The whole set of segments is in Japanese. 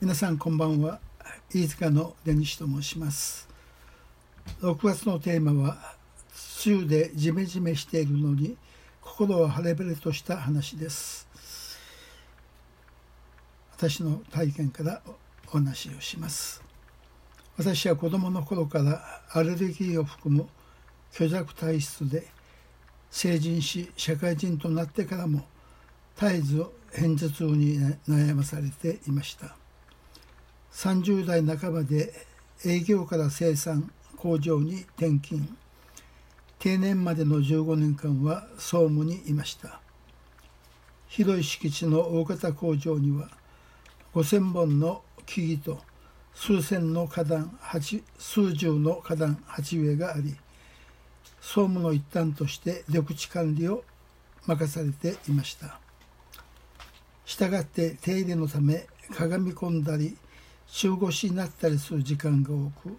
皆さんこんばんは。飯塚の出西と申します。6月のテーマは梅雨でジメジメしているのに心は晴れ晴れとした話です。私の体験からお話をします。私は子供の頃からアレルギーを含む虚弱体質で成人し社会人となってからも絶えず片頭痛に悩まされていました。30代半ばで営業から生産工場に転勤。定年までの15年間は総務にいました。広い敷地の大型工場には5,000本の木々と数千の花壇数十の花壇鉢植えがあり総務の一端として緑地管理を任されていました。したがって手入れのためかがみ込んだり中腰になったりする時間が多く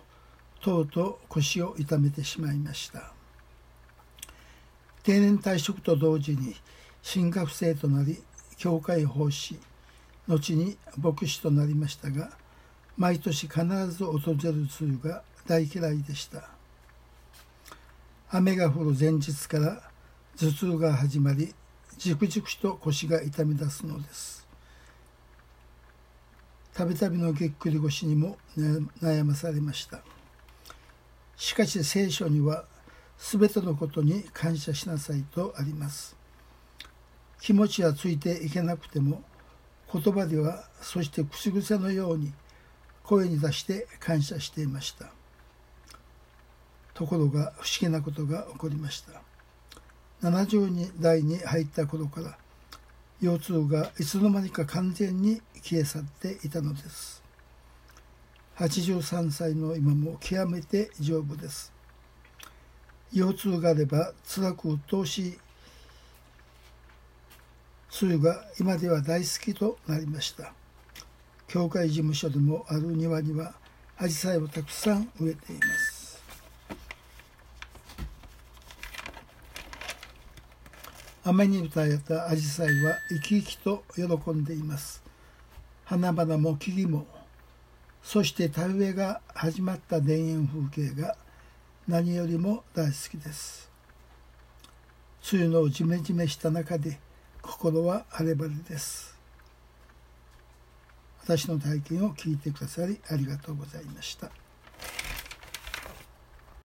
とうとう腰を痛めてしまいました。定年退職と同時に進学生となり教会奉仕後に牧師となりましたが毎年必ず訪れる梅雨が大嫌いでした。雨が降る前日から頭痛が始まりじくじくと腰が痛み出すのです。たびたびのぎっくり腰にも悩まされました。しかし聖書には全てのことに感謝しなさいとあります。気持ちはついていけなくても言葉ではそして口癖のように声に出して感謝していました。ところが不思議なことが起こりました。70代に入った頃から腰痛がいつの間にか完全に消え去っていたのです。83歳の今も極めて丈夫です。腰痛があれば辛く鬱陶しい梅雨が今では大好きとなりました。教会事務所でもある庭にはアジサイをたくさん植えています。雨に打たれたアジサイは生き生きと喜んでいます。花々も木々もそして田植えが始まった田園風景が何よりも大好きです。梅雨のジメジメした中で心は晴れ晴れです。私の体験を聞いてくださりありがとうございました。